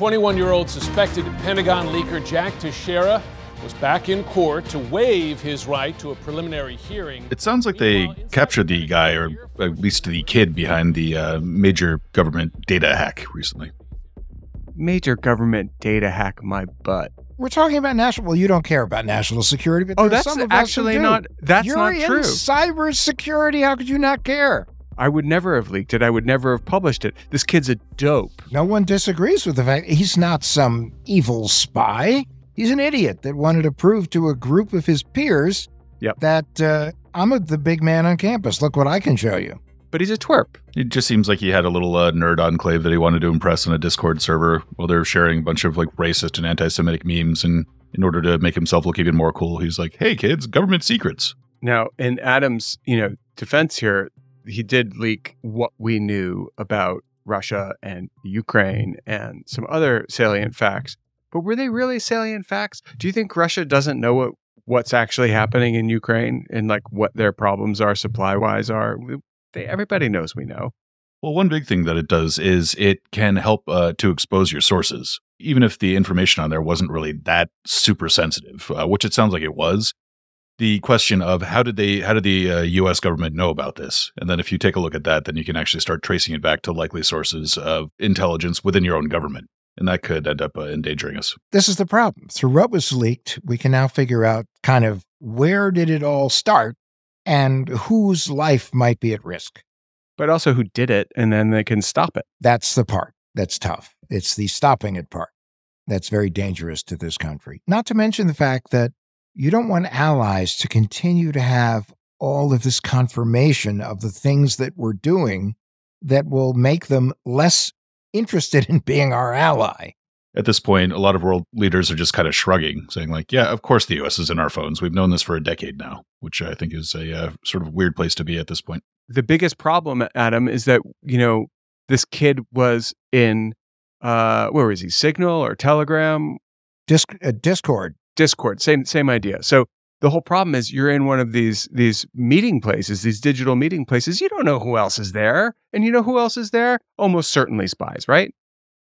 21-year-old suspected Pentagon leaker Jack Teixeira was back in court to waive his right to a preliminary hearing. It sounds like they captured the guy, or at least the kid behind the uh, major government data hack recently. Major government data hack my butt. We're talking about national. Well, you don't care about national security, but Oh, there's that's some of us who actually do. not- that's You're not in true. Cyber security. How could you not care? I would never have leaked it. I would never have published it. This kid's a dope. No one disagrees with the fact he's not some evil spy. He's an idiot that wanted to prove to a group of his peers Yep. that uh, I'm a, the big man on campus. Look what I can show you. But he's a twerp. It just seems like he had a little uh, nerd enclave that he wanted to impress on a Discord server while they're sharing a bunch of like racist and anti-Semitic memes. And in order to make himself look even more cool, he's like, "Hey kids, government secrets." Now, in Adam's, you know, defense here, he did leak what we knew about Russia and Ukraine and some other salient facts. But were they really salient facts? Do you think Russia doesn't know what, what's actually happening in Ukraine and like what their problems are supply wise are? They, everybody knows we know. Well, one big thing that it does is it can help uh, to expose your sources, even if the information on there wasn't really that super sensitive, uh, which it sounds like it was. The question of how did they, how did the uh, U.S. government know about this, and then if you take a look at that, then you can actually start tracing it back to likely sources of intelligence within your own government, and that could end up uh, endangering us. This is the problem. Through what was leaked, we can now figure out kind of where did it all start and whose life might be at risk. But also who did it and then they can stop it. That's the part that's tough. It's the stopping it part that's very dangerous to this country. Not to mention the fact that you don't want allies to continue to have all of this confirmation of the things that we're doing that will make them less interested in being our ally. At this point, a lot of world leaders are just kind of shrugging, saying like, "Yeah, of course the U.S. is in our phones. We've known this for a decade now," which I think is a uh, sort of weird place to be at this point. the biggest problem, Adam, is that you know this kid was in uh, where was he? Signal or Telegram, Disc- uh, Discord. Discord. Same same idea. So the whole problem is you're in one of these these meeting places, these digital meeting places. You don't know who else is there, and you know who else is there? Almost certainly spies, right?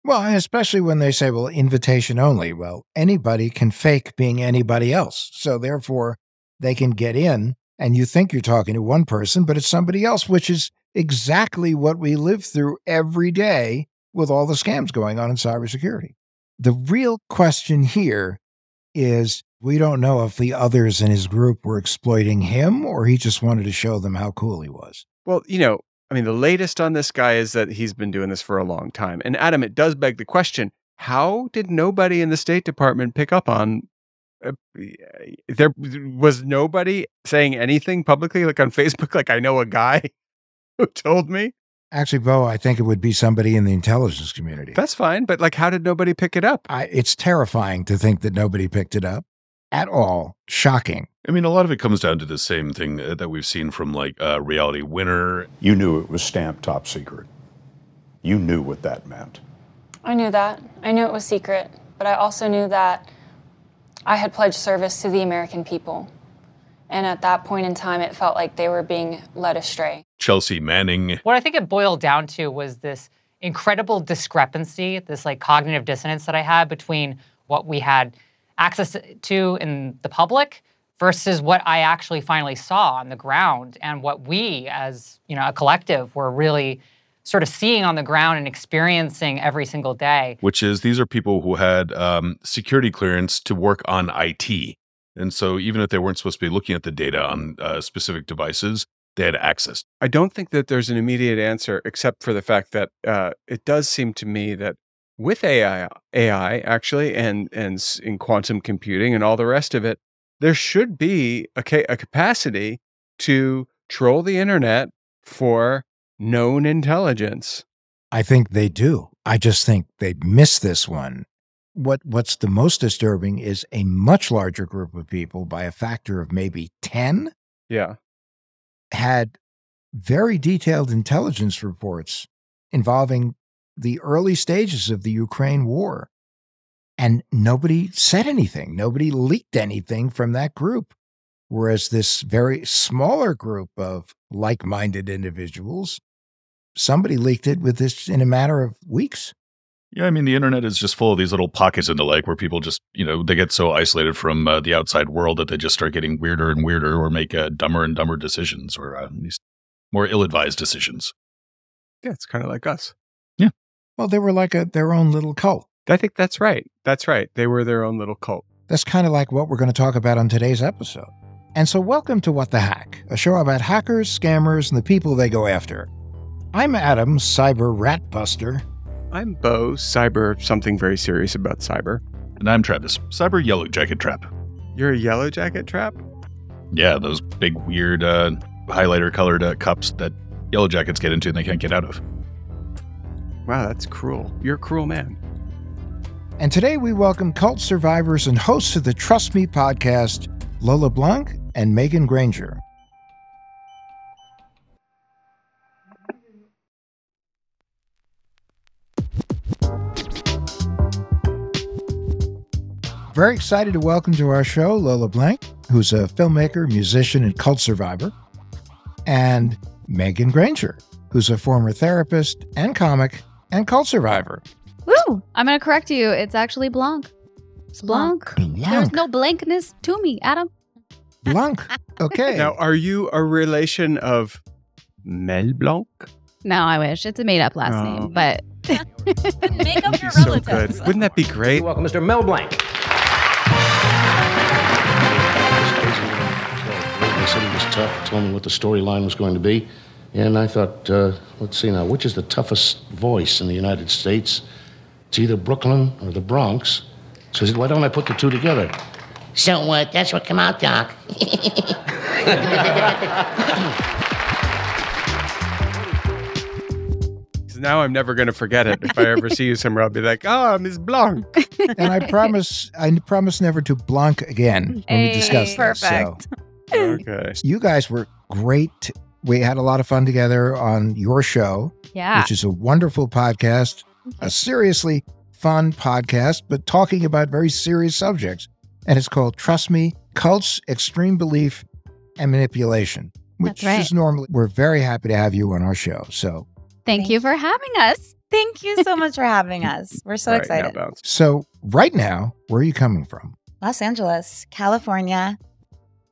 Well, especially when they say, well, invitation only. Well, anybody can fake being anybody else. So therefore, they can get in and you think you're talking to one person, but it's somebody else, which is exactly what we live through every day with all the scams going on in cybersecurity. The real question here is we don't know if the others in his group were exploiting him or he just wanted to show them how cool he was. Well, you know, I mean, the latest on this guy is that he's been doing this for a long time. And Adam, it does beg the question: How did nobody in the State Department pick up on? Uh, there was nobody saying anything publicly, like on Facebook. Like I know a guy who told me. Actually, Bo, I think it would be somebody in the intelligence community. That's fine, but like, how did nobody pick it up? I, it's terrifying to think that nobody picked it up at all. Shocking. I mean, a lot of it comes down to the same thing that that we've seen from like uh, Reality Winner. You knew it was stamped top secret. You knew what that meant. I knew that. I knew it was secret, but I also knew that I had pledged service to the American people. And at that point in time, it felt like they were being led astray. Chelsea Manning. What I think it boiled down to was this incredible discrepancy, this like cognitive dissonance that I had between what we had access to in the public versus what I actually finally saw on the ground and what we as, you know, a collective were really sort of seeing on the ground and experiencing every single day. which is these are people who had um, security clearance to work on IT. And so even if they weren't supposed to be looking at the data on uh, specific devices, they had access. I don't think that there's an immediate answer, except for the fact that uh, it does seem to me that with AI, AI actually, and and in quantum computing and all the rest of it, there should be a, ca- a capacity to troll the internet for known intelligence. I think they do. I just think they missed this one. What what's the most disturbing is a much larger group of people by a factor of maybe 10 Yeah. had very detailed intelligence reports involving the early stages of the Ukraine war. And nobody said anything. Nobody leaked anything from that group. Whereas this very smaller group of like minded individuals, somebody leaked it with this in a matter of weeks. Yeah, I mean, the internet is just full of these little pockets in the lake where people just, you know, they get so isolated from uh, the outside world that they just start getting weirder and weirder or make uh, dumber and dumber decisions or uh, these more ill advised decisions. Yeah, it's kind of like us. Yeah. Well, they were like a, their own little cult. I think that's right. That's right. They were their own little cult. That's kind of like what we're going to talk about on today's episode. And so, welcome to What the Hack, a show about hackers, scammers, and the people they go after. I'm Adam, cyber rat buster. I'm Bo, cyber something very serious about cyber. And I'm Travis, cyber yellow jacket trap. You're a yellow jacket trap? Yeah, those big, weird, uh, highlighter colored uh, cups that yellow jackets get into and they can't get out of. Wow, that's cruel. You're a cruel man. And today we welcome cult survivors and hosts of the Trust Me podcast, Lola Blanc and Meagan Grainger. Very excited to welcome to our show Lola Blanc, who's a filmmaker, musician, and cult survivor, and Meagan Grainger, who's a former therapist and comic and cult survivor. Woo! I'm gonna correct you. It's actually Blanc. It's Blanc. There's no blankness to me, Adam. Blanc. Okay. Now, are you a relation of Mel Blanc? No, I wish. It's a made up last Oh. name, but Make up your so good. Wouldn't that be great? Welcome, Mr. Mel Blanc. Said he was tough, told me what the storyline was going to be. And I thought, uh, let's see now, which is the toughest voice in the United States? It's either Brooklyn or the Bronx. So he said, why don't I put the two together? So uh, that's what come out, Doc. So now I'm never going to forget it. If I ever see you somewhere, I'll be like, oh, Miss Blanc. and I promise, I promise never to blank again when we Hey, discuss this. So perfect. Okay. you guys were great. We had a lot of fun together on your show, yeah. which is a wonderful podcast, a seriously fun podcast, but talking about very serious subjects. And it's called Trust Me Cults, Extreme Belief, and Manipulation, which That's right. is normally, we're very happy to have you on our show. So, Thank you for having us. Thank you so much for having us. We're so All right, now excited. bounce. so right now, where are you coming from? Los Angeles, California,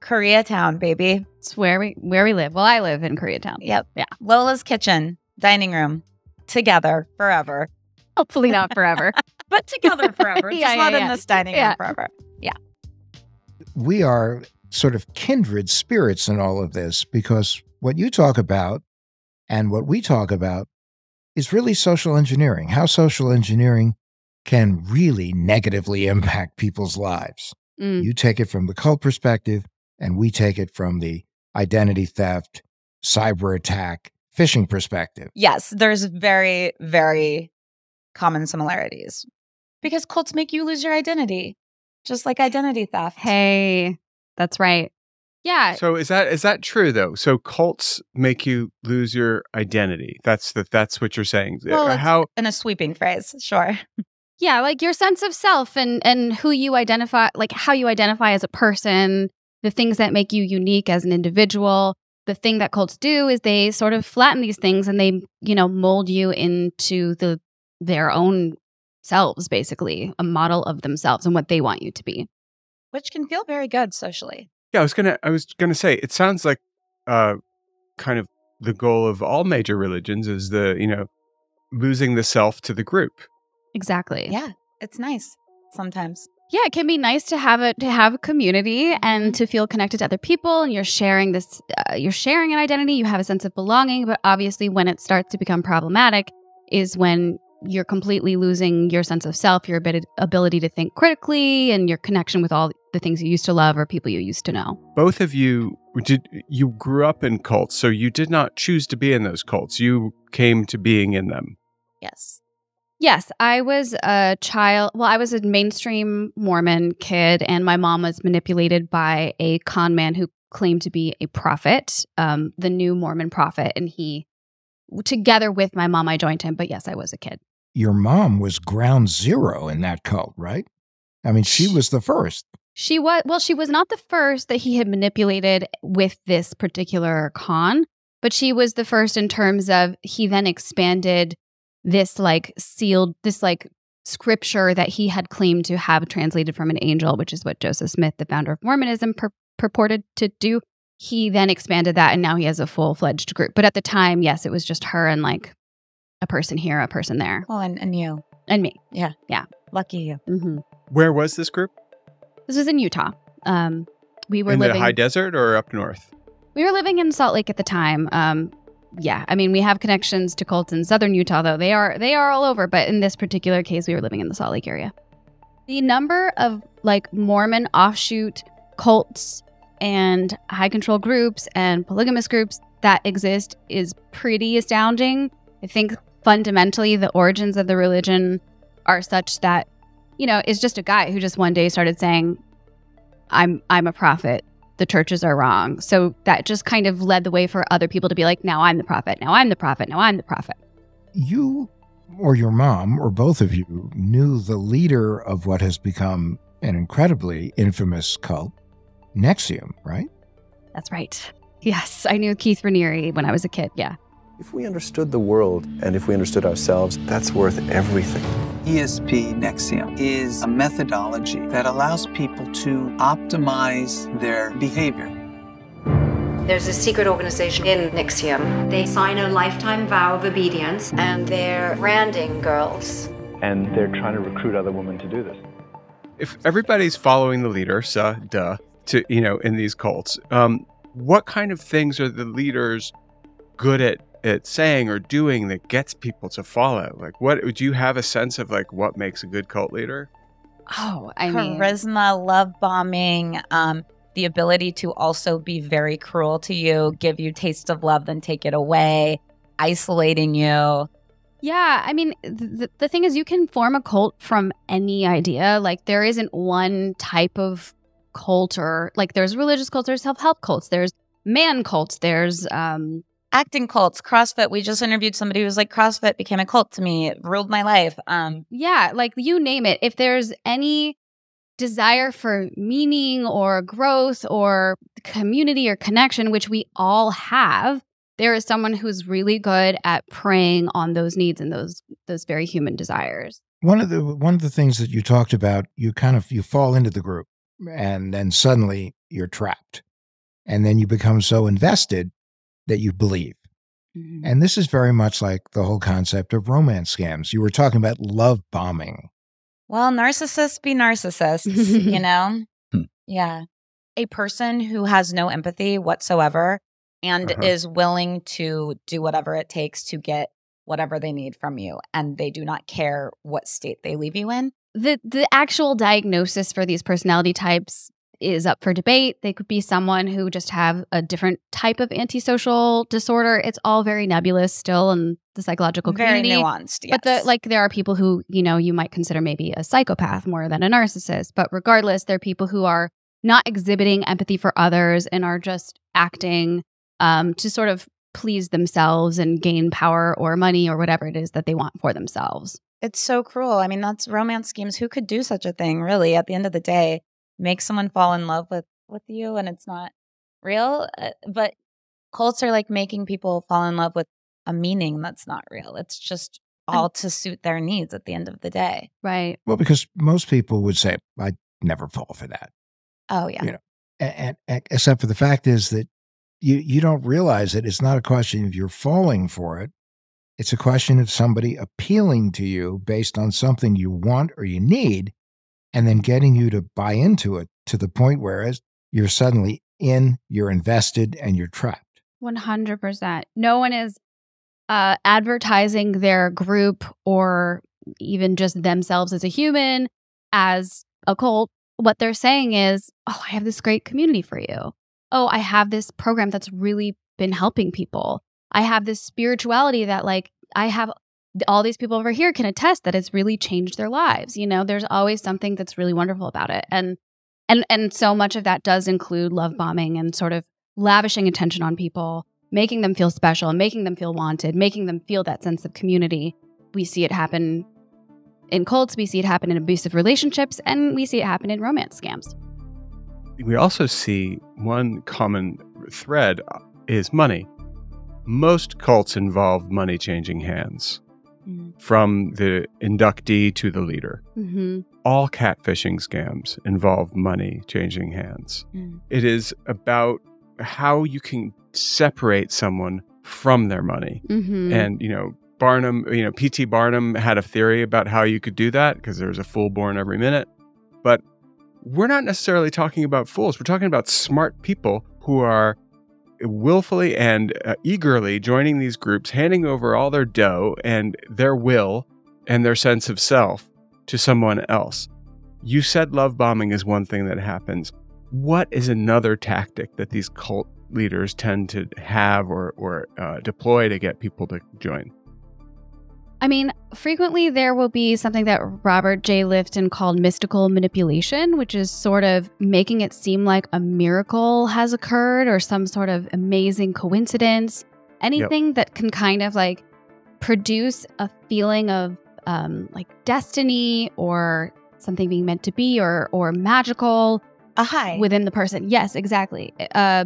Koreatown, baby. It's where we where we live. Well, I live in Koreatown. Yep. Yeah. Lola's kitchen, dining room, together forever. Hopefully not forever. But together forever. Yeah, Just yeah, not in this dining Yeah. room forever. Yeah. We are sort of kindred spirits in all of this because what you talk about and what we talk about is really social engineering, how social engineering can really negatively impact people's lives. Mm. You take it from the cult perspective, and we take it from the identity theft, cyber attack, phishing perspective. Yes, there's very, very common similarities because cults make you lose your identity, just like identity theft. Hey, that's right. Yeah. So is that is that true though? So cults make you lose your identity. That's the that's what you're saying. Well, Uh, How In a sweeping phrase, sure. yeah, like your sense of self and and who you identify, like how you identify as a person, the things that make you unique as an individual. The thing that cults do is they sort of flatten these things and they, you know, mold you into the their own selves basically, a model of themselves and what they want you to be. Which can feel very good socially. Yeah, I was gonna I was gonna say it sounds like uh kind of the goal of all major religions is the, you know, losing the self to the group. Exactly. Yeah, it's nice sometimes. Yeah it can be nice to have a to have a community and to feel connected to other people and you're sharing this uh, you're sharing an identity you have a sense of belonging but obviously when it starts to become problematic is when you're completely losing your sense of self, your ability to think critically, and your connection with all the things you used to love or people you used to know. Both of you did you grew up in cults, so you did not choose to be in those cults. You came to being in them. Yes. Yes, I was a child. Well, I was a mainstream Mormon kid, and my mom was manipulated by a con man who claimed to be a prophet, um, the new Mormon prophet. And he, together with my mom, I joined him. But yes, I was a kid. Your mom was ground zero in that cult, right? I mean, she was the first. She was, well, she was not the first that he had manipulated with this particular con, but she was the first in terms of he then expanded this like sealed, this like scripture that he had claimed to have translated from an angel, which is what Joseph Smith, the founder of Mormonism, pur- purported to do. He then expanded that and now he has a full fledged group. But at the time, yes, it was just her and like a person here, a person there. Well, and, and you. And me. Yeah. Yeah. Lucky you. Mm-hmm. Where was this group? This was in Utah. Um, we were living in living the high desert or up north? We were living in Salt Lake at the time. Um, yeah, I mean, we have connections to cults in southern Utah, though they are they are all over. But in this particular case, we were living in the Salt Lake area. The number of like Mormon offshoot cults and high control groups and polygamous groups that exist is pretty astounding. I think fundamentally the origins of the religion are such that you know it's just a guy who just one day started saying, "I'm I'm a prophet." The churches are wrong. So that just kind of led the way for other people to be like, now I'm the prophet, now I'm the prophet, now I'm the prophet. You or your mom, or both of you, knew the leader of what has become an incredibly infamous cult, NXIVM, right? That's right. Yes, I knew Keith Raniere when I was a kid. Yeah. If we understood the world and if we understood ourselves, that's worth everything. ESP NXIVM is a methodology that allows people to optimize their behavior. There's a secret organization in NXIVM. They sign a lifetime vow of obedience, and they're branding girls. And they're trying to recruit other women to do this. If everybody's following the leader, so duh, to you know, in these cults, um, what kind of things are the leaders good at at saying or doing that gets people to follow? Like, what would you have a sense of like what makes a good cult leader? Oh, I mean, charisma, love bombing, um, the ability to also be very cruel to you, give you taste of love, then take it away, isolating you. Yeah, I mean, the, the thing is, you can form a cult from any idea. Like, there isn't one type of cult, or like, there's religious cults, there's self help cults, there's man cults, there's um, acting cults, CrossFit. We just interviewed somebody who was like, CrossFit became a cult to me. It ruled my life. Um, yeah, like you name it. If there's any desire for meaning or growth or community or connection, which we all have, there is someone who's really good at preying on those needs and those those very human desires. One of the one of the things that you talked about, you kind of you fall into the group and then suddenly you're trapped. And then you become so invested that you believe. Mm-hmm. And this is very much like the whole concept of romance scams. You were talking about love bombing. Well, narcissists be narcissists, you know? Hmm. Yeah. A person who has no empathy whatsoever and Uh-huh. is willing to do whatever it takes to get whatever they need from you. And they do not care what state they leave you in. The the actual diagnosis for these personality types is up for debate. They could be someone who just have a different type of antisocial disorder. It's all very nebulous still in the psychological Very community. nuanced. Yes. But the like there are people who, you know, you might consider maybe a psychopath more than a narcissist. But regardless, there are people who are not exhibiting empathy for others and are just acting um, to sort of please themselves and gain power or money or whatever it is that they want for themselves. It's so cruel. I mean, that's romance schemes. Who could do such a thing, really? At the end of the day, make someone fall in love with with you, and it's not real. Uh, but cults are like making people fall in love with a meaning that's not real. It's just all to suit their needs at the end of the day. Right. Well, because most people would say, I'd never fall for that. Oh yeah. You know, and, and except for the fact is that you you don't realize it. It's not a question of you're falling for it. It's a question of somebody appealing to you based on something you want or you need, and then getting you to buy into it to the point where you're suddenly in, you're invested, and you're trapped. 100%. No one is uh, advertising their group or even just themselves as a human as a cult, what they're saying is, oh, I have this great community for you. Oh, I have this program that's really been helping people. I have this spirituality that, like, I have all these people over here can attest that it's really changed their lives. You know, there's always something that's really wonderful about it. And and and so much of that does include love bombing and sort of lavishing attention on people, making them feel special, making them feel wanted, making them feel that sense of community. We see it happen in cults, we see it happen in abusive relationships, and we see it happen in romance scams. We also see one common thread uh, is money. Most cults involve money changing hands from the inductee to the leader. Mm-hmm. All catfishing scams involve money changing hands. Mm. It is about how you can separate someone from their money. Mhm. And, you know, Barnum, you know, P.T. Barnum had a theory about how you could do that because there's a fool born every minute. But we're not necessarily talking about fools. We're talking about smart people who are willfully and uh, eagerly joining these groups, handing over all their dough and their will and their sense of self to someone else. You said love bombing is one thing that happens. What is another tactic that these cult leaders tend to have or, or uh, deploy to get people to join? I mean, frequently there will be something that Robert J. Lifton called mystical manipulation, which is sort of making it seem like a miracle has occurred or some sort of amazing coincidence. Anything that can kind of like produce a feeling of um, like destiny or something being meant to be or or magical a high within the person. Yes, exactly. Uh,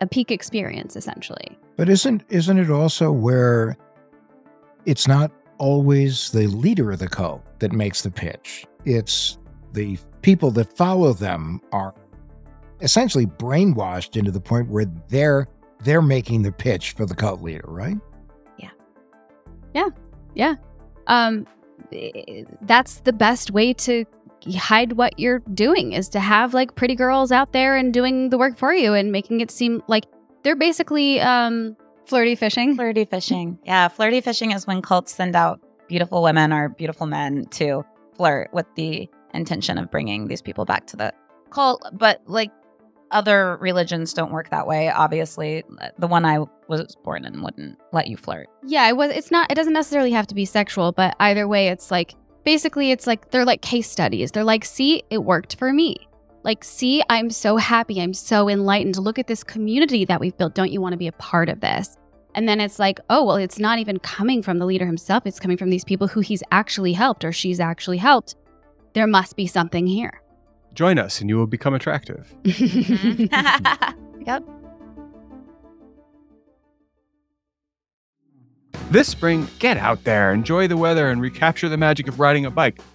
a peak experience, essentially. But isn't isn't it also where it's not always the leader of the cult that makes the pitch? It's the people that follow them are essentially brainwashed into the point where they're they're making the pitch for the cult leader, right? Yeah. Yeah. Yeah. Um that's the best way to hide what you're doing is to have like pretty girls out there and doing the work for you and making it seem like they're basically um flirty fishing. Flirty fishing. Yeah, flirty fishing is when cults send out beautiful women or beautiful men to flirt with the intention of bringing these people back to the cult. But like other religions don't work that way. Obviously, the one I was born in wouldn't let you flirt. Yeah, it was it's not it doesn't necessarily have to be sexual, but either way it's like basically it's like they're like case studies. They're like, "See, it worked for me." Like, "See, I'm so happy. I'm so enlightened. Look at this community that we've built. Don't you want to be a part of this?" And then it's like, "Oh, well, it's not even coming from the leader himself. It's coming from these people who he's actually helped or she's actually helped. There must be something here." Join us and you will become attractive. Mm-hmm. yep. This spring, get out there, enjoy the weather, and recapture the magic of riding a bike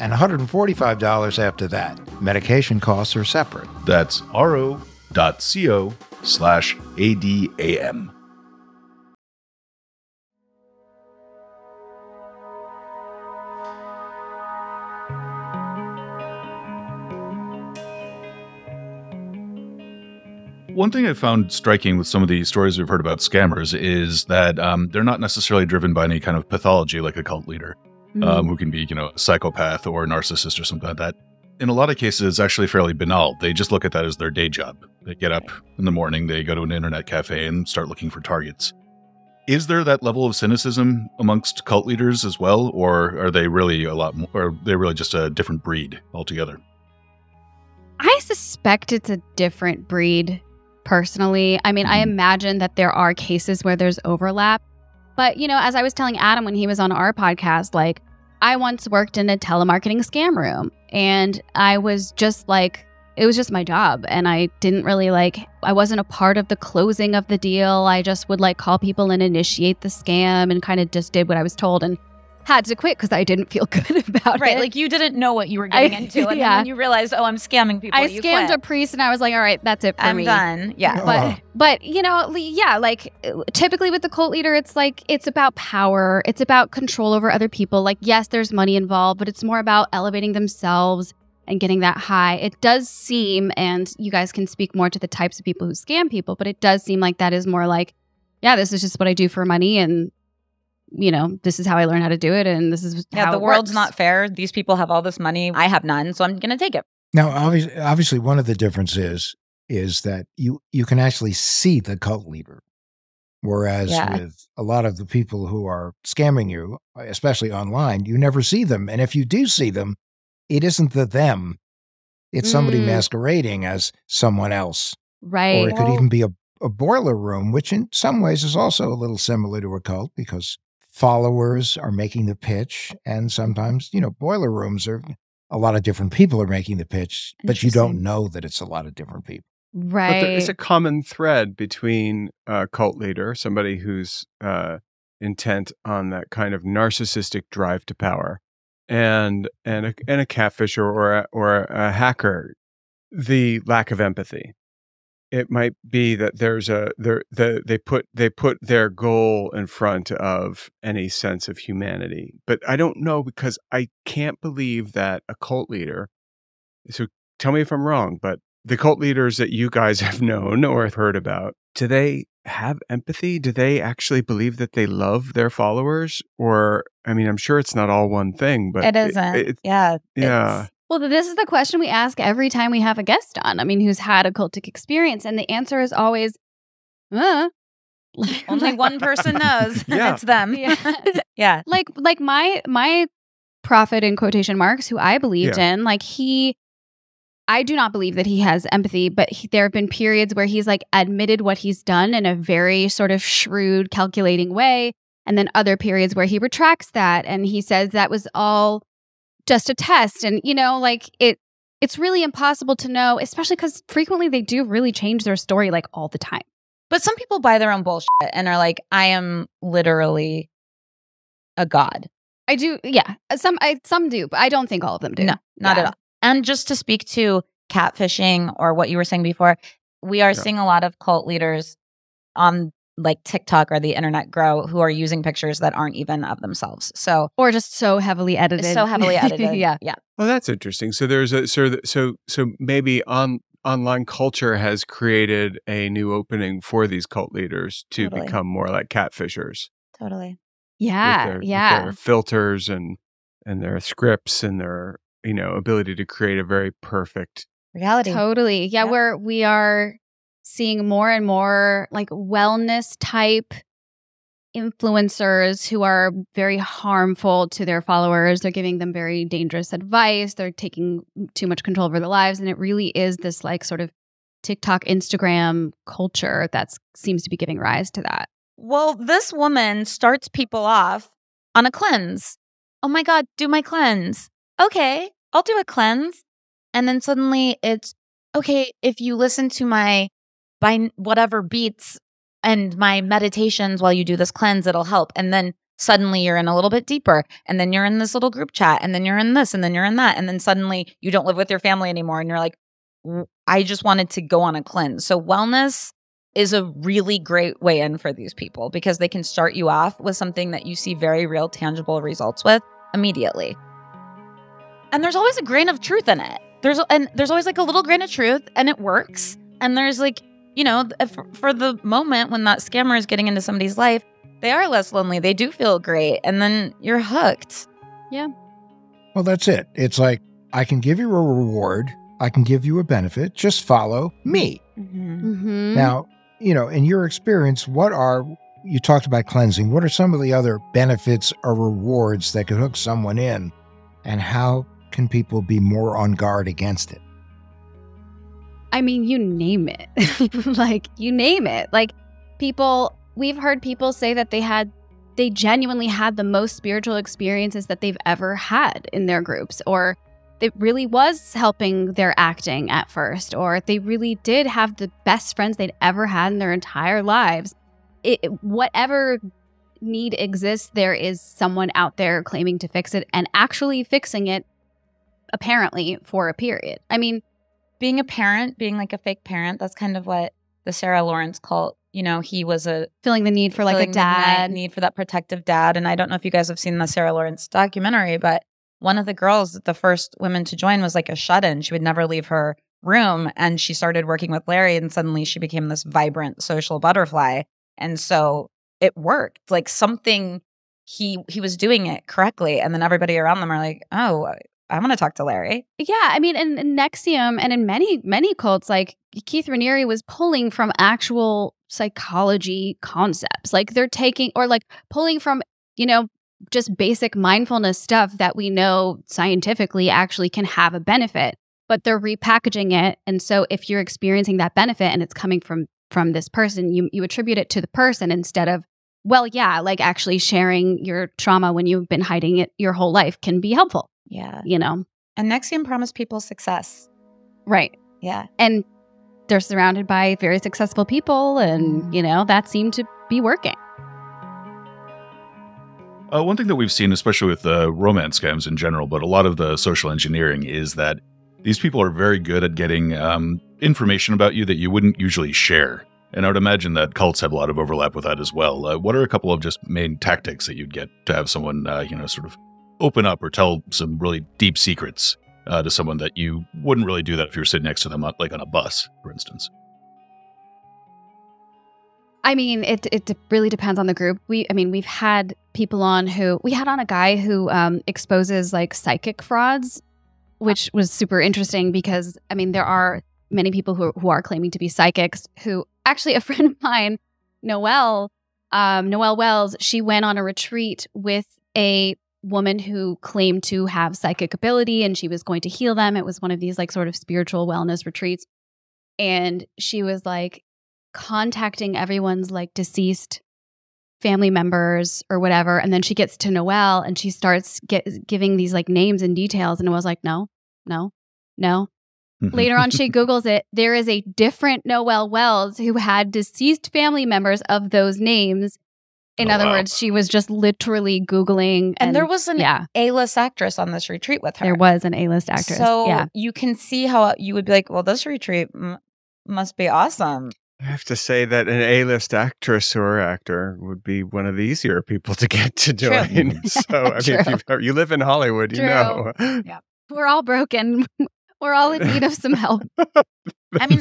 and $145 after that. Medication costs are separate. That's ro.co slash ADAM. One thing I found striking with some of the stories we've heard about scammers is that um, they're not necessarily driven by any kind of pathology like a cult leader, um, Mm. who can be, you know, a psychopath or a narcissist or something like that. In a lot of cases, it's actually fairly banal. They just look at that as their day job. They get up in the morning, they go to an internet cafe and start looking for targets. Is there that level of cynicism amongst cult leaders as well, or are they really a lot more, or are they really just a different breed altogether? I suspect it's a different breed personally. I mean, I imagine that there are cases where there's overlap. But, you know, as I was telling Adam when he was on our podcast, like, I once worked in a telemarketing scam room and I was just like, it was just my job. And I didn't really like, I wasn't a part of the closing of the deal. I just would like call people and initiate the scam and kind of just did what I was told and had to quit because I didn't feel good about Right, it. Right. Like you didn't know what you were getting I- into, and yeah. then you realized, oh, I'm scamming people. I you scammed quit. a priest and I was like, all right, that's it for I'm me. done. Yeah. But but you know, yeah, like uh, typically with the cult leader, it's like it's about power, it's about control over other people. Like yes, there's money involved, but it's more about elevating themselves and getting that high. It does seem, and you guys can speak more to the types of people who scam people, but it does seem like that is more like, yeah, this is just what I do for money, and you know, this is how I learn how to do it, and this is Yeah, how the it world's works. not fair. These people have all this money. I have none, so I'm going to take it. Now, obviously, obviously, one of the differences is that you you can actually see the cult leader, whereas Yeah. with a lot of the people who are scamming you, especially online, you never see them, and if you do see them, it isn't the them; it's somebody Mm. masquerading as someone else, right. or it could even be a, a boiler room, which in some ways is also a little similar to a cult because followers are making the pitch, and sometimes you know boiler rooms are a lot of different people are making the pitch, but you don't know that it's a lot of different people. right. But there is a common thread between a cult leader, somebody who's uh, intent on that kind of narcissistic drive to power, and and a, and a catfisher or a, or a hacker, the lack of empathy. It might be that there's a there the they put they put their goal in front of any sense of humanity. But I don't know because I can't believe that a cult leader. So tell me if I'm wrong, but the cult leaders that you guys have known or have heard about, do they have empathy? Do they actually believe that they love their followers? Or, I mean, I'm sure it's not all one thing, but it isn't. it- yeah. yeah. Well, this is the question we ask every time we have a guest on. I mean, who's had a cultic experience, and the answer is always, uh. Only one person knows. Yeah. it's them. Yeah. yeah. like like my my prophet in quotation marks, who I believed Yeah. in, like he. I do not believe that he has empathy, but he, there have been periods where he's like admitted what he's done in a very sort of shrewd, calculating way. And then other periods where he retracts that and he says that was all just a test. And, you know, like it, it's really impossible to know, especially because frequently they do really change their story like all the time. But some people buy their own bullshit and are like, I am literally a god. I do, yeah. Uh, some I some do, but I don't think all of them do. No, not Yeah. at all. And just to speak to catfishing or what you were saying before, we are Yeah. seeing a lot of cult leaders on like TikTok or the internet grow who are using pictures that aren't even of themselves. So or just so heavily edited. So heavily edited. yeah. Yeah. Well, that's interesting. So there's a so th- so so maybe on online culture has created a new opening for these cult leaders to Totally. become more like catfishers. Totally. Yeah. with their, with yeah. their filters and and their scripts and their you know ability to create a very perfect reality. Totally. Yeah, we're we are seeing more and more like wellness type influencers who are very harmful to their followers. They're giving them very dangerous advice. They're taking too much control over their lives and it really is this like sort of TikTok, Instagram culture that seems to be giving rise to that. Well, this woman starts people off on a cleanse. Oh my God, do my cleanse. Okay, I'll do a cleanse. And then suddenly it's okay, if you listen to my by whatever beats and my meditations while you do this cleanse, it'll help. And then suddenly you're in a little bit deeper. And then you're in this little group chat. And then you're in this. And then you're in that. And then suddenly you don't live with your family anymore. And you're like, I just wanted to go on a cleanse. So wellness is a really great way in for these people because they can start you off with something that you see very real, tangible results with immediately. And there's always a grain of truth in it. There's and there's always like a little grain of truth, and it works. And there's like you know, th- for, for the moment when that scammer is getting into somebody's life, they are less lonely. They do feel great, and then you're hooked. Yeah. Well, that's it. It's like I can give you a reward, I can give you a benefit. Just follow me. Mm-hmm. Now, you know, in your experience, what are you talked about cleansing? What are some of the other benefits or rewards that could hook someone in, and how can people be more on guard against it? I mean, you name it. like, you name it. Like, people, we've heard people say that they had, they genuinely had the most spiritual experiences that they've ever had in their groups, or it really was helping their acting at first, or they really did have the best friends they'd ever had in their entire lives. It, whatever need exists, there is someone out there claiming to fix it and actually fixing it, apparently, for a period. I mean, being a parent, being like a fake parent, that's kind of what the Sarah Lawrence cult, you know, he was a feeling the need for like a feeling the ni- dad. need for that protective dad. And I don't know if you guys have seen the Sarah Lawrence documentary, but one of the girls, the first women to join, was like a shut in. She would never leave her room. And she started working with Larry, and suddenly she became this vibrant social butterfly. And so it worked. Like something he he was doing it correctly. And then everybody around them are like, oh, I want to talk to Larry. Yeah, I mean, in, in NXIVM and in many many cults, like Keith Raniere was pulling from actual psychology concepts. Like they're taking or like pulling from you know just basic mindfulness stuff that we know scientifically actually can have a benefit, but they're repackaging it. And so if you're experiencing that benefit and it's coming from from this person, you you attribute it to the person instead of well, yeah, like actually sharing your trauma when you've been hiding it your whole life can be helpful. Yeah. You know. And NXIVM promised people success. Right. Yeah. And they're surrounded by very successful people and, you know, that seemed to be working. Uh, one thing that we've seen, especially with the romance scams in general, but a lot of the social engineering, is that these people are very good at getting um, information about you that you wouldn't usually share. And I would imagine that cults have a lot of overlap with that as well. Uh, what are a couple of just main tactics that you'd get to have someone, uh, you know, sort of open up or tell some really deep secrets uh, to someone that you wouldn't really do that if you were sitting next to them, like on a bus, for instance? I mean, it it really depends on the group. We, I mean, we've had people on who we had on a guy who um, exposes like psychic frauds, which was super interesting because I mean, there are many people who who are claiming to be psychics. Who actually, a friend of mine, Noelle, um, Noelle Wells, she went on a retreat with a woman who claimed to have psychic ability and she was going to heal them. It was one of these like sort of spiritual wellness retreats, and she was like contacting everyone's like deceased family members or whatever. And then she gets to Noel and she starts get, giving these like names and details. And it was like no no no. Mm-hmm. Later on she googles it. There is a different Noel Wells who had deceased family members of those names Oh, in Oh, other wow. words she was just literally googling And, there was an yeah A-list actress on this retreat with her. there was an A-list actress So yeah you can see how uh, you would be like, well, this retreat m- must be awesome. I have to say that an A-list actress or actor would be one of the easier people to get to join. so I mean, if True. you, you live in Hollywood, you know. yeah we're all broken we're all in need of some help I mean,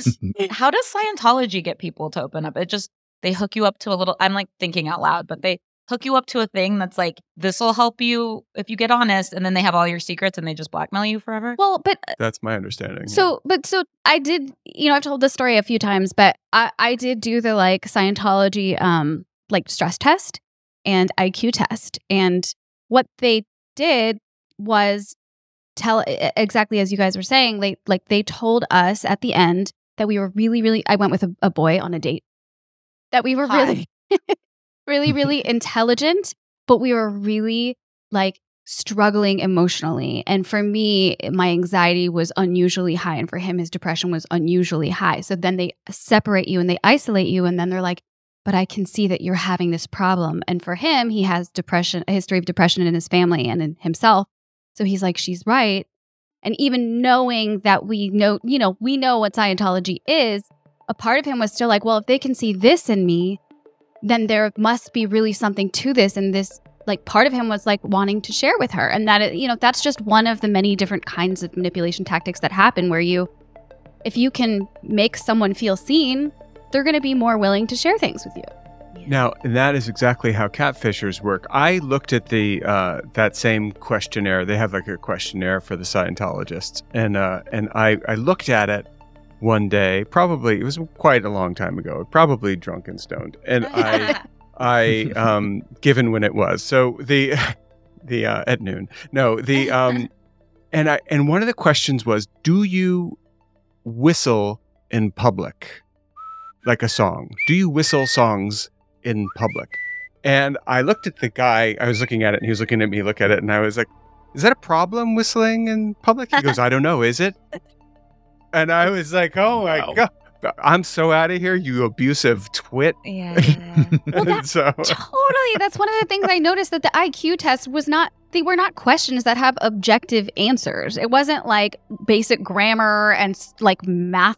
how does Scientology get people to open up? It just they hook you up to a little. I'm like thinking out loud, but they hook you up to a thing that's like this will help you if you get honest, and then they have all your secrets and they just blackmail you forever. well but That's my understanding. So, but so I did, you know, I've told this story a few times, but I, I did do the like Scientology, um, like stress test and IQ test. And what they did was tell exactly as you guys were saying, they like they told us at the end that we were really, really, I went with a, a boy on a date, that we were Hi. really, really, really intelligent, but we were really like struggling emotionally. And for me, eh, my anxiety was unusually high. And for him, his depression was unusually high. So then they separate you and they isolate you. And then they're like, but I can see that you're having this problem. And for him, he has depression, a history of depression in his family and in himself. So he's like, she's right. And even knowing that we know, you know, we know what Scientology is, a part of him was still like, well, if they can see this in me, then there must be really something to this. And this, like, part of him was like wanting to share with her. And that, you know, that's just one of the many different kinds of manipulation tactics that happen where you, if you can make someone feel seen, they're going to be more willing to share things with you. Now, and that is exactly how catfishers work. I looked at the uh, that same questionnaire. They have like a questionnaire for the Scientologists, and uh, and I I looked at it one day. Probably it was quite a long time ago. Probably drunk and stoned, and I I um given when it was. So the the uh, at noon. No, the um and I and one of the questions was, do you whistle in public? Like a song. Do you whistle songs in public? And I looked at the guy, I was looking at it and he was looking at me, look at it, and I was like, Is that a problem whistling in public? He goes, I don't know, is it? And I was like, Oh my god. I'm so out of here, you abusive twit. Yeah. And so Totally. That's one of the things I noticed that the IQ test was not, they were not questions that have objective answers. It wasn't like basic grammar and like math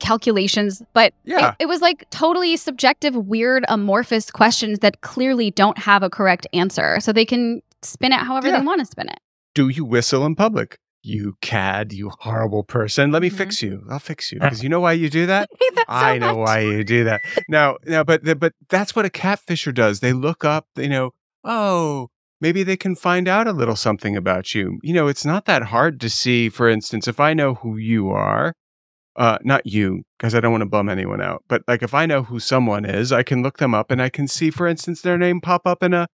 calculations, but Yeah. it, it was like totally subjective, weird, amorphous questions that clearly don't have a correct answer. So they can spin it however Yeah. they want to spin it. do you whistle in public? You cad, you horrible person. Let me fix you. I'll fix you. Because you know why you do that? I know why you do that. Now, now, but but that's what a catfisher does. They look up, you know, oh, maybe they can find out a little something about you. You know, it's not that hard to see, for instance, if I know who you are, uh, not you, because I don't want to bum anyone out, but like if I know who someone is, I can look them up and I can see, for instance, their name pop up in a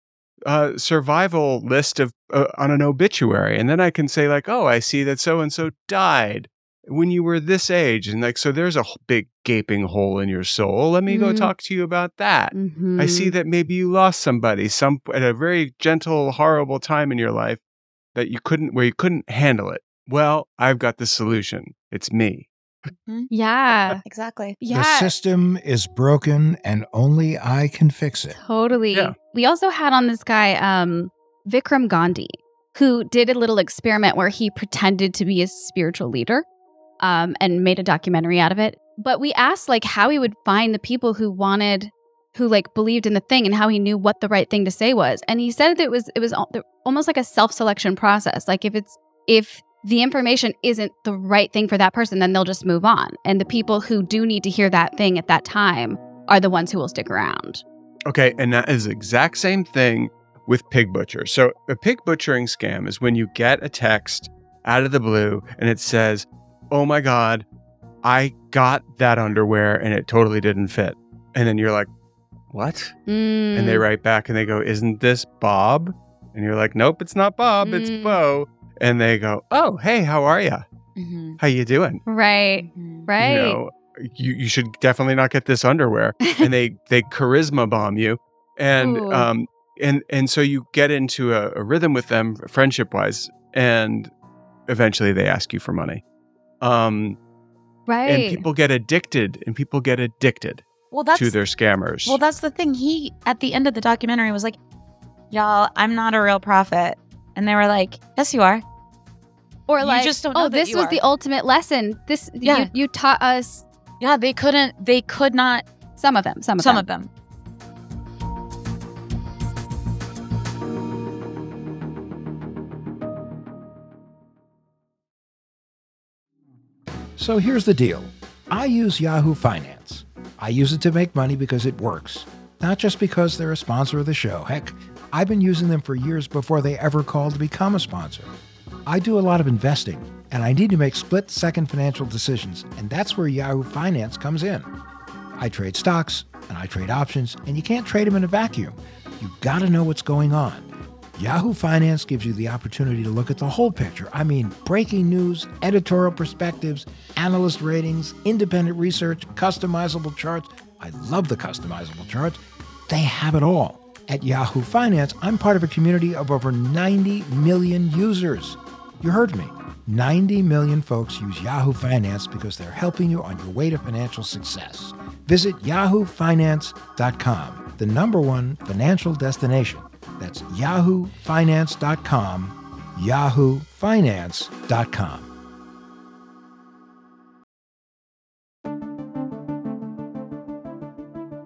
uh, survival list of uh, on an obituary, and then I can say like, oh, I see that so and so died when you were this age, and like so there's a big gaping hole in your soul. Let me go Mhm. talk to you about that. I Mm-hmm. see that maybe you lost somebody some at a very gentle, horrible time in your life that you couldn't where you couldn't handle it. Well, I've got the solution. It's me. Yeah. exactly. Yeah. The system is broken and only I can fix it. Totally. Yeah. We also had on this guy, um, Vikram Gandhi, who did a little experiment where he pretended to be a spiritual leader um, and made a documentary out of it. But we asked like how he would find the people who wanted, who like believed in the thing and how he knew what the right thing to say was. And he said that it was it was almost like a self selection process. Like if it's if the information isn't the right thing for that person, then they'll just move on. And the people who do need to hear that thing at that time are the ones who will stick around. Okay, and that is the exact same thing with pig butcher. So a pig butchering scam is when you get a text out of the blue and it says, "Oh my god, I got that underwear and it totally didn't fit." And then you're like, "What?" And Mm. they write back and they go, "Isn't this Bob?" And you're like, "Nope, it's not Bob, it's Mm. Bo." And they go, "Oh, hey, how are you? Mm-hmm. How you doing?" Right. Right. You know, you, you should definitely not get this underwear. and they they charisma bomb you, and Ooh. um and and so you get into a, a rhythm with them friendship wise, and eventually they ask you for money. Um, right. and people get addicted, and people get addicted Well, that's to their scammers. well, that's the thing. He at the end of the documentary was like, "Y'all, I'm not a real prophet," and they were like, "Yes, you are." or you like, just don't oh, know oh, this was are." the ultimate lesson. This, Yeah. you, you taught us Yeah, they couldn't. They could not. some of them. Some of Some them. of them. So here's the deal I use Yahoo Finance. I use it to make money because it works, not just because they're a sponsor of the show. Heck, I've been using them for years before they ever called to become a sponsor. I do a lot of investing, and I need to make split second financial decisions, and that's where Yahoo Finance comes in. I trade stocks and I trade options, and you can't trade them in a vacuum. You've gotta know what's going on. Yahoo Finance gives you the opportunity to look at the whole picture. I mean, breaking news, editorial perspectives, analyst ratings, independent research, customizable charts. I love the customizable charts. They have it all. At Yahoo Finance, I'm part of a community of over 90 million users. You heard me. 90 million folks use Yahoo Finance because they're helping you on your way to financial success. Visit yahoofinance.com, the number one financial destination. That's yahoofinance.com, yahoofinance.com.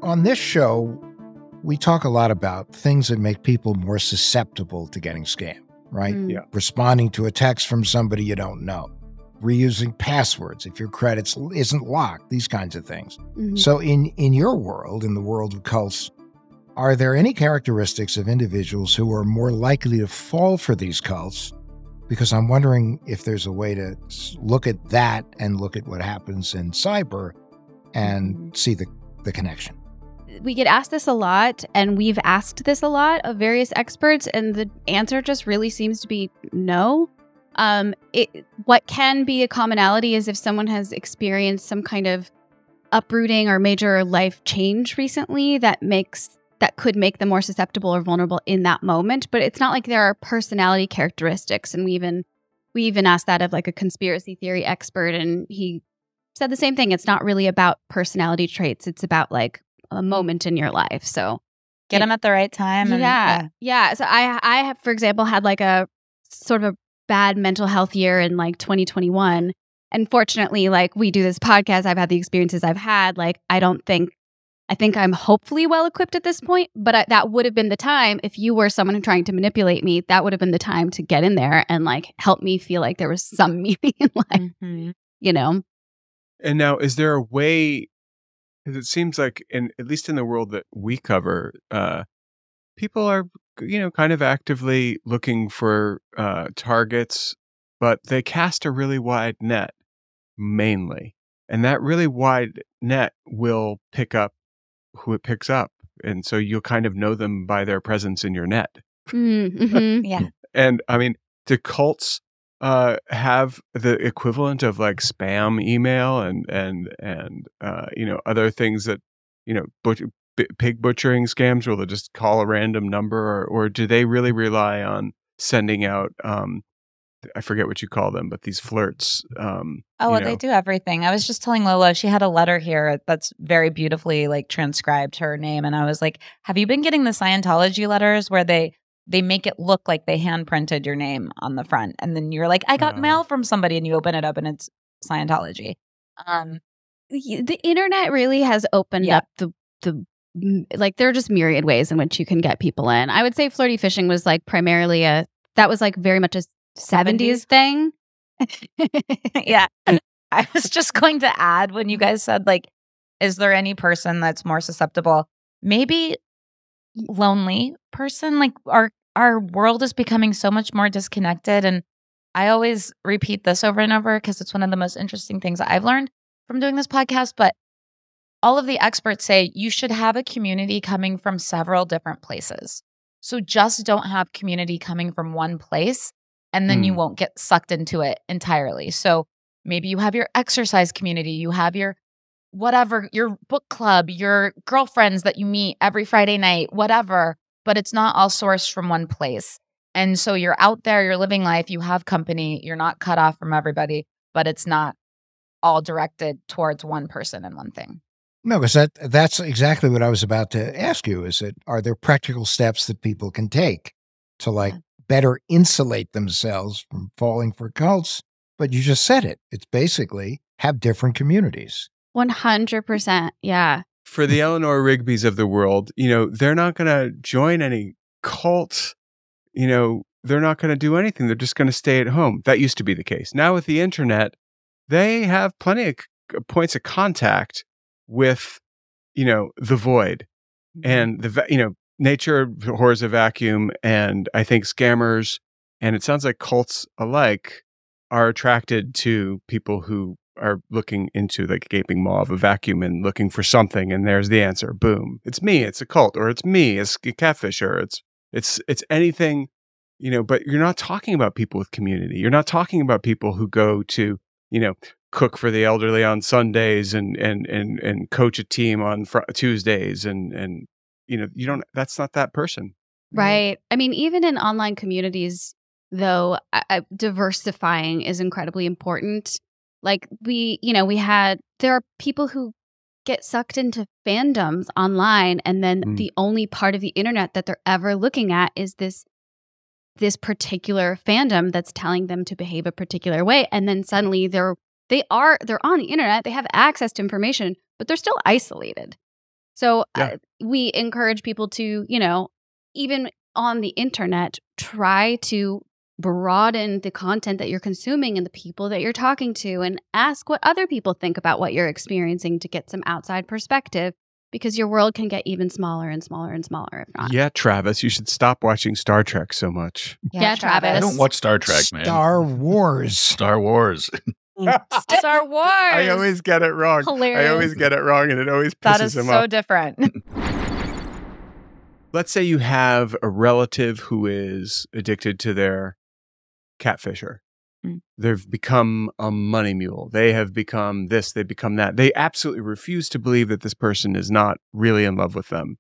On this show, we talk a lot about things that make people more susceptible to getting scammed, right? Mm. Yeah. Responding to a text from somebody you don't know, reusing passwords if your credits isn't locked, these kinds of things. Mhm. So in in your world, in the world of cults, are there any characteristics of individuals who are more likely to fall for these cults? Because I'm wondering if there's a way to look at that and look at what happens in cyber and see the, the connection. We get asked this a lot and we've asked this a lot of various experts and the answer just really seems to be no. Um it what can be a commonality is if someone has experienced some kind of uprooting or major life change recently that makes that could make them more susceptible or vulnerable in that moment but it's not like there are personality characteristics and we even we even asked that of like a conspiracy theory expert and he said the same thing. It's not really about personality traits. It's about like a moment in your life so Get them at the right time. And, yeah, yeah. So I, I have, for example, had like a sort of a bad mental health year in like 2021. And fortunately, like we do this podcast, I've had the experiences I've had. Like I don't think, I think I'm hopefully well equipped at this point. But I, that would have been the time if you were someone trying to manipulate me. That would have been the time to get in there and like help me feel like there was some meaning in life. Mm-hmm. You know. And now, is there a way? Because it seems like, in at least in the world that we cover, uh, people are, you know, kind of actively looking for uh, targets, but they cast a really wide net, mainly, and that really wide net will pick up who it picks up, and so you'll kind of know them by their presence in your net. Mm-hmm. yeah. And I mean, do cults uh, have the equivalent of like spam email and and and uh, you know other things that you know butch- b- pig butchering scams where they'll just call a random number, or, or do they really rely on sending out? Um, I forget what you call them, but these flirts. Um, Oh, well, know. they do everything. I was just telling Lola, she had a letter here that's very beautifully like transcribed her name. And I was like, have you been getting the Scientology letters where they they make it look like they hand printed your name on the front? And then you're like, I got Oh. mail from somebody, and you open it up and it's Scientology. Um, the internet really has opened Yeah. up the the like there are just myriad ways in which you can get people in. I would say flirty fishing was like primarily a that was like very much a 70s, 70s? thing. yeah. I was just going to add when you guys said, like, is there any person that's more susceptible? Maybe lonely person. Like our our world is becoming so much more disconnected. And I always repeat this over and over because it's one of the most interesting things I've learned from doing this podcast. But all of the experts say you should have a community coming from several different places. So just don't have community coming from one place and then you Hmm. won't get sucked into it entirely. So maybe you have your exercise community, you have your whatever, your book club, your girlfriends that you meet every Friday night, whatever, but it's not all sourced from one place. And so you're out there, you're living life, you have company, you're not cut off from everybody, but it's not all directed towards one person and one thing. No, because that that's exactly what I was about to ask you. Is that are there practical steps that people can take to like better insulate themselves from falling for cults? But you just said it. It's basically have different communities. 100%. Yeah. For the Eleanor Rigby's of the world, you know, they're not going to join any cult. You know, they're not going to do anything. They're just going to stay at home. That used to be the case. Now with the internet, they have plenty of uh, points of contact with, you know, the void mm-hmm. and the, you know, nature abhors a vacuum. And I think scammers and it sounds like cults alike are attracted to people who are looking into like a gaping maw of a vacuum and looking for something and there's the answer boom it's me it's a cult or it's me it's a catfish or it's it's it's anything you know but you're not talking about people with community you're not talking about people who go to you know cook for the elderly on sundays and and and and coach a team on fr- tuesdays and and you know, you don't. That's not that person. Right. I mean, even in online communities, though, I, I, diversifying is incredibly important. Like we, you know, we had there are people who get sucked into fandoms online, and then Mm. the only part of the internet that they're ever looking at is this this particular fandom that's telling them to behave a particular way, and then suddenly they're they are they're on the internet, they have access to information, but they're still isolated. So Yeah. uh, we encourage people to, you know, even on the internet, try to broaden the content that you're consuming and the people that you're talking to and ask what other people think about what you're experiencing to get some outside perspective because your world can get even smaller and smaller and smaller if not. Yeah, Travis, you should stop watching Star Trek so much. Yeah, Travis. I don't watch Star Trek, man. Star Wars. Star Wars. Star Wars. I always get it wrong. Hilarious. I always get it wrong, and it always pisses That is him so off. different. Let's say you have a relative who is addicted to their catfisher. Mm. They've become a money mule. They have become this, they become that. They absolutely refuse to believe that this person is not really in love with them.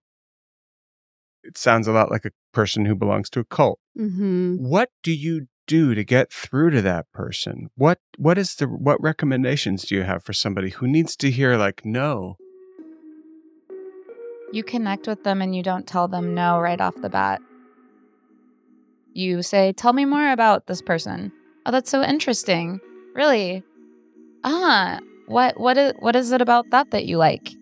It sounds a lot like a person who belongs to a cult. Mm-hmm. What do you do to get through to that person? What what is the what recommendations do you have for somebody who needs to hear like no? You connect with them and you don't tell them no right off the bat. You say, Tell me more about this person. Oh, that's so interesting. Really? Ah, what what is what is it about that that you like?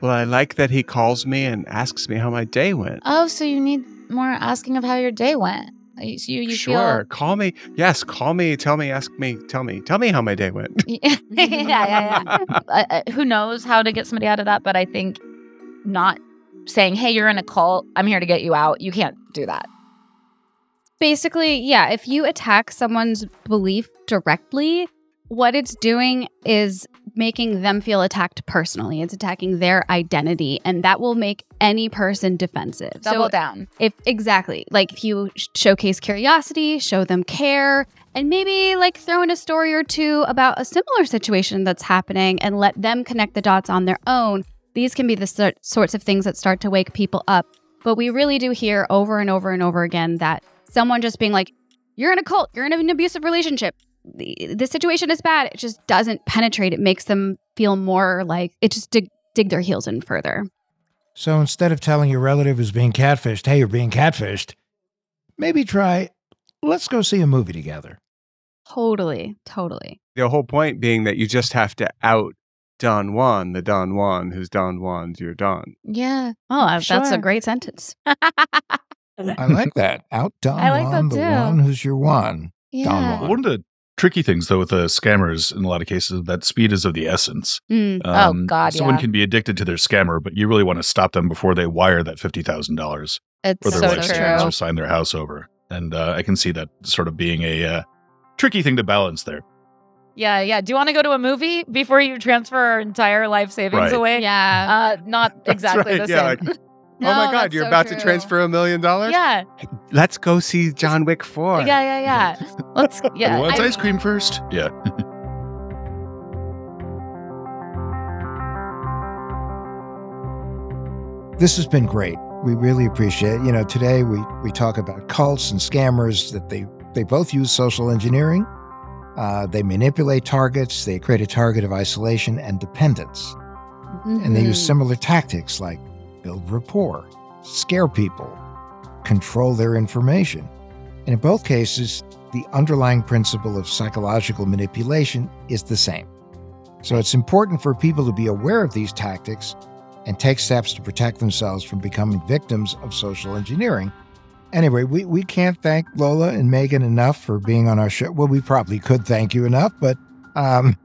Well, I like that he calls me and asks me how my day went. Oh, so you need more asking of how your day went. You so you, you sure, feel call me. Yes, call me. Tell me. Ask me. Tell me. Tell me how my day went. yeah, yeah, yeah. uh, uh, who knows how to get somebody out of that? But I think not saying, "Hey, you're in a cult. I'm here to get you out." You can't do that. Basically, yeah, if you attack someone's belief directly, what it's doing is making them feel attacked personally. It's attacking their identity, and that will make any person defensive. Double so down. If exactly, like if you showcase curiosity, show them care, and maybe like throw in a story or two about a similar situation that's happening and let them connect the dots on their own. These can be the sort- sorts of things that start to wake people up. But we really do hear over and over and over again that someone just being like, you're in a cult, you're in an abusive relationship, the, the situation is bad. It just doesn't penetrate. It makes them feel more like it just dig, dig their heels in further. So instead of telling your relative who's being catfished, hey, you're being catfished, maybe try, let's go see a movie together. Totally, totally. the whole point being that you just have to out Don Juan, the Don Juan who's Don Juan's your Don. Yeah. Oh, that's a great sentence. I like that. Out Don I like Juan, that the too. one who's your one. Yeah. Don Juan. One of the tricky things, though, with the scammers in a lot of cases, that speed is of the essence. Mm. Oh, God, Someone yeah. can be addicted to their scammer, but you really want to stop them before they wire that fifty thousand dollars for their so life savings true. or sign their house over. And uh, I can see that sort of being a uh, tricky thing to balance there. Yeah, yeah. Do you want to go to a movie before you transfer our entire life savings Right. away? Yeah. Uh, not exactly right, the yeah, same. like, No, oh my God, you're so about to transfer a million dollars? yeah, Let's go see John Wick 4. yeah, yeah, yeah. Let's. Yeah. Who wants I- ice cream first? Yeah. This has been great. We really appreciate it. You know, today we, we talk about cults and scammers that they, they both use social engineering. Uh, they manipulate targets, they create a target of isolation and dependence. And they use Mhm. similar tactics like build rapport, scare people, control their information. And in both cases, the underlying principle of psychological manipulation is the same. So it's important for people to be aware of these tactics and take steps to protect themselves from becoming victims of social engineering. Anyway, we, we can't thank Lola and Meagan enough for being on our show. Well, we probably could thank you enough, but um,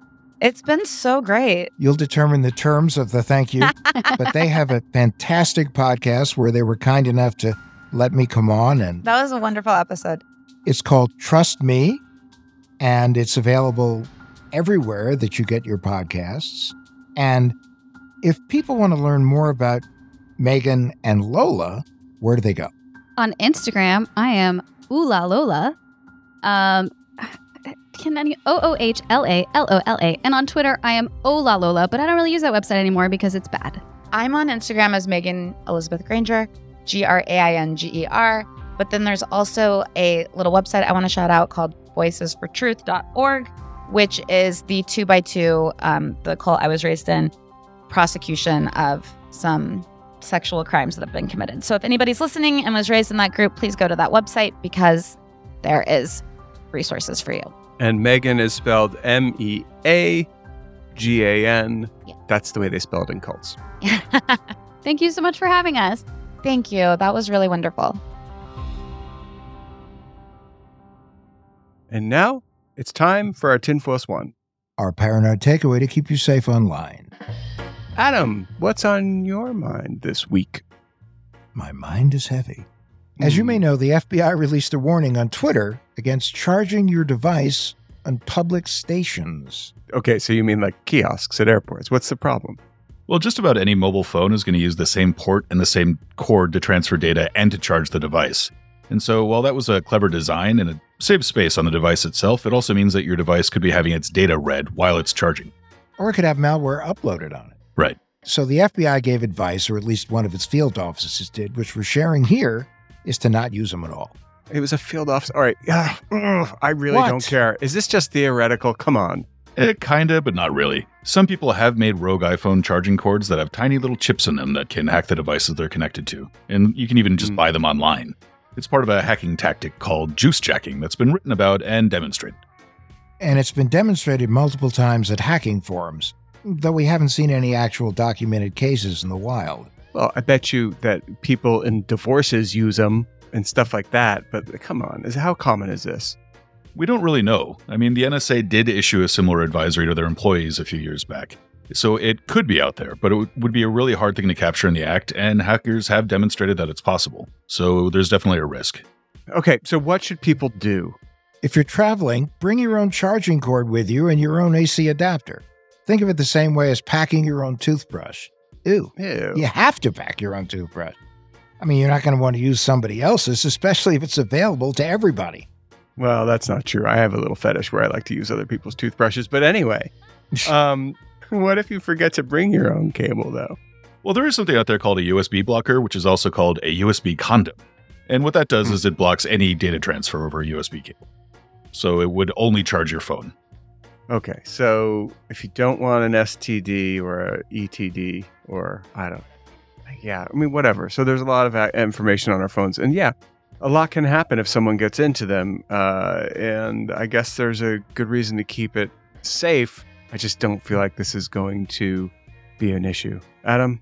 It's been so great. you'll determine the terms of the thank you. but they have a fantastic podcast where they were kind enough to let me come on, and That was a wonderful episode. it's called Trust Me, and it's available everywhere that you get your podcasts. And if people want to learn more about Meagan and Lola, where do they go? On Instagram, I am Oola Lola. Um, can any O O H L A L O L A. And on Twitter, I am Ola Lola, but I don't really use that website anymore because it's bad. I'm on Instagram as Meagan Elizabeth Grainger, G R A I N G E R. But then there's also a little website I want to shout out called voicesfortruth.org, which is the two by two, um, the cult I was raised in, prosecution of some sexual crimes that have been committed. So if anybody's listening and was raised in that group, please go to that website because there is resources for you. And Meagan is spelled M E A G A N. Yeah. That's the way they spell it in cults. Thank you so much for having us. Thank you. That was really wonderful. And now it's time for our tinfoil swan. Our paranoid takeaway to keep you safe online. Adam, what's on your mind this week? My mind is heavy. As you hmm. may know, the FBI released a warning on Twitter against charging your device on public stations. Okay, so you mean like kiosks at airports. What's the problem? Well, just about any mobile phone is going to use the same port and the same cord to transfer data and to charge the device. And so, while that was a clever design and it saves space on the device itself, it also means that your device could be having its data read while it's charging. Or it could have malware uploaded on it. Right. So the FBI gave advice, or at least one of its field offices did, which we're sharing here, is to not use them at all. It was a field office. All right. Ugh, I really What? don't care. Is this just theoretical? Come on. Eh, kinda, but not really. Some people have made rogue iPhone charging cords that have tiny little chips in them that can hack the devices they're connected to. And you can even just buy them online. It's part of a hacking tactic called juice jacking that's been written about and demonstrated. And it's been demonstrated multiple times at hacking forums, though we haven't seen any actual documented cases in the wild. Well, I bet you that people in divorces use them and stuff like that. But come on, is how common is this? We don't really know. I mean, the NSA did issue a similar advisory to their employees a few years back. So it could be out there, but it would- would be a really hard thing to capture in the act, and hackers have demonstrated that it's possible. So there's definitely a risk. Okay, so what should people do? If you're traveling, bring your own charging cord with you and your own AC adapter. Think of it the same way as packing your own toothbrush. Ew. Ew. You have to pack your own toothbrush. I mean, you're not going to want to use somebody else's, especially if it's available to everybody. Well, that's not true. I have a little fetish where I like to use other people's toothbrushes. But anyway, um, what if you forget to bring your own cable, though? Well, there is something out there called a USB blocker, which is also called a USB condom. And what that does is it blocks any data transfer over a USB cable. So it would only charge your phone. Okay, so if you don't want an STD or a ETD or I don't, yeah, I mean whatever. So there's a lot of information on our phones, and yeah, a lot can happen if someone gets into them. Uh, and I guess there's a good reason to keep it safe. I just don't feel like this is going to be an issue. Adam,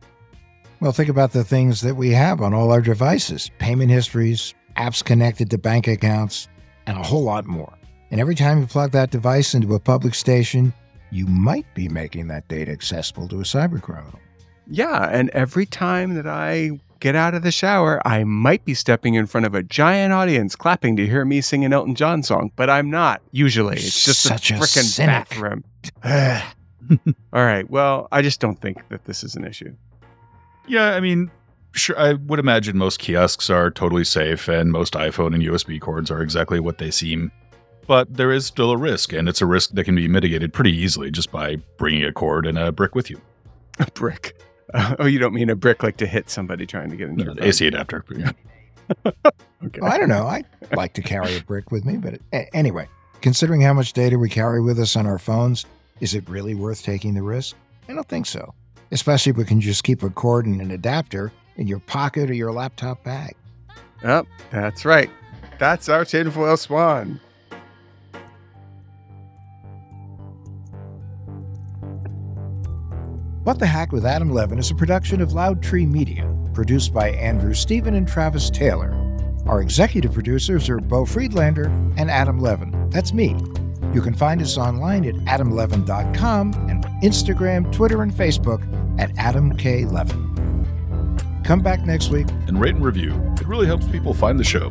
Well, think about the things that we have on all our devices payment histories, apps connected to bank accounts, and a whole lot more. And every time you plug that device into a public station, you might be making that data accessible to a cybercriminal. yeah, and every time that I get out of the shower, I might be stepping in front of a giant audience clapping to hear me sing an Elton John song, but I'm not usually. It's just Such a a freaking cynic. bathroom. All right. Well, I just don't think that this is an issue. Yeah, I mean, sure, I would imagine most kiosks are totally safe and most iPhone and USB cords are exactly what they seem. But there is still a risk, and it's a risk that can be mitigated pretty easily just by bringing a cord and a brick with you. A brick. Uh, oh, you don't mean a brick like to hit somebody trying to get into your An. AC adapter. Yeah. Okay. Well, I don't know. I like to carry a brick with me, but a- anyway, considering how much data we carry with us on our phones, is it really worth taking the risk? I don't think so. Especially if we can just keep a cord and an adapter in your pocket or your laptop bag. Yep, that's right. That's our tinfoil swan. What the Hack with Adam Levin is a production of Loud Tree Media, produced by Andrew Stephen and Travis Taylor. Our executive producers are Beau Friedlander and Adam Levin. That's me. You can find us online at adamlevin.com and Instagram, Twitter, and Facebook at Adam K. Levin. Come back next week. And rate and review. It really helps people find the show.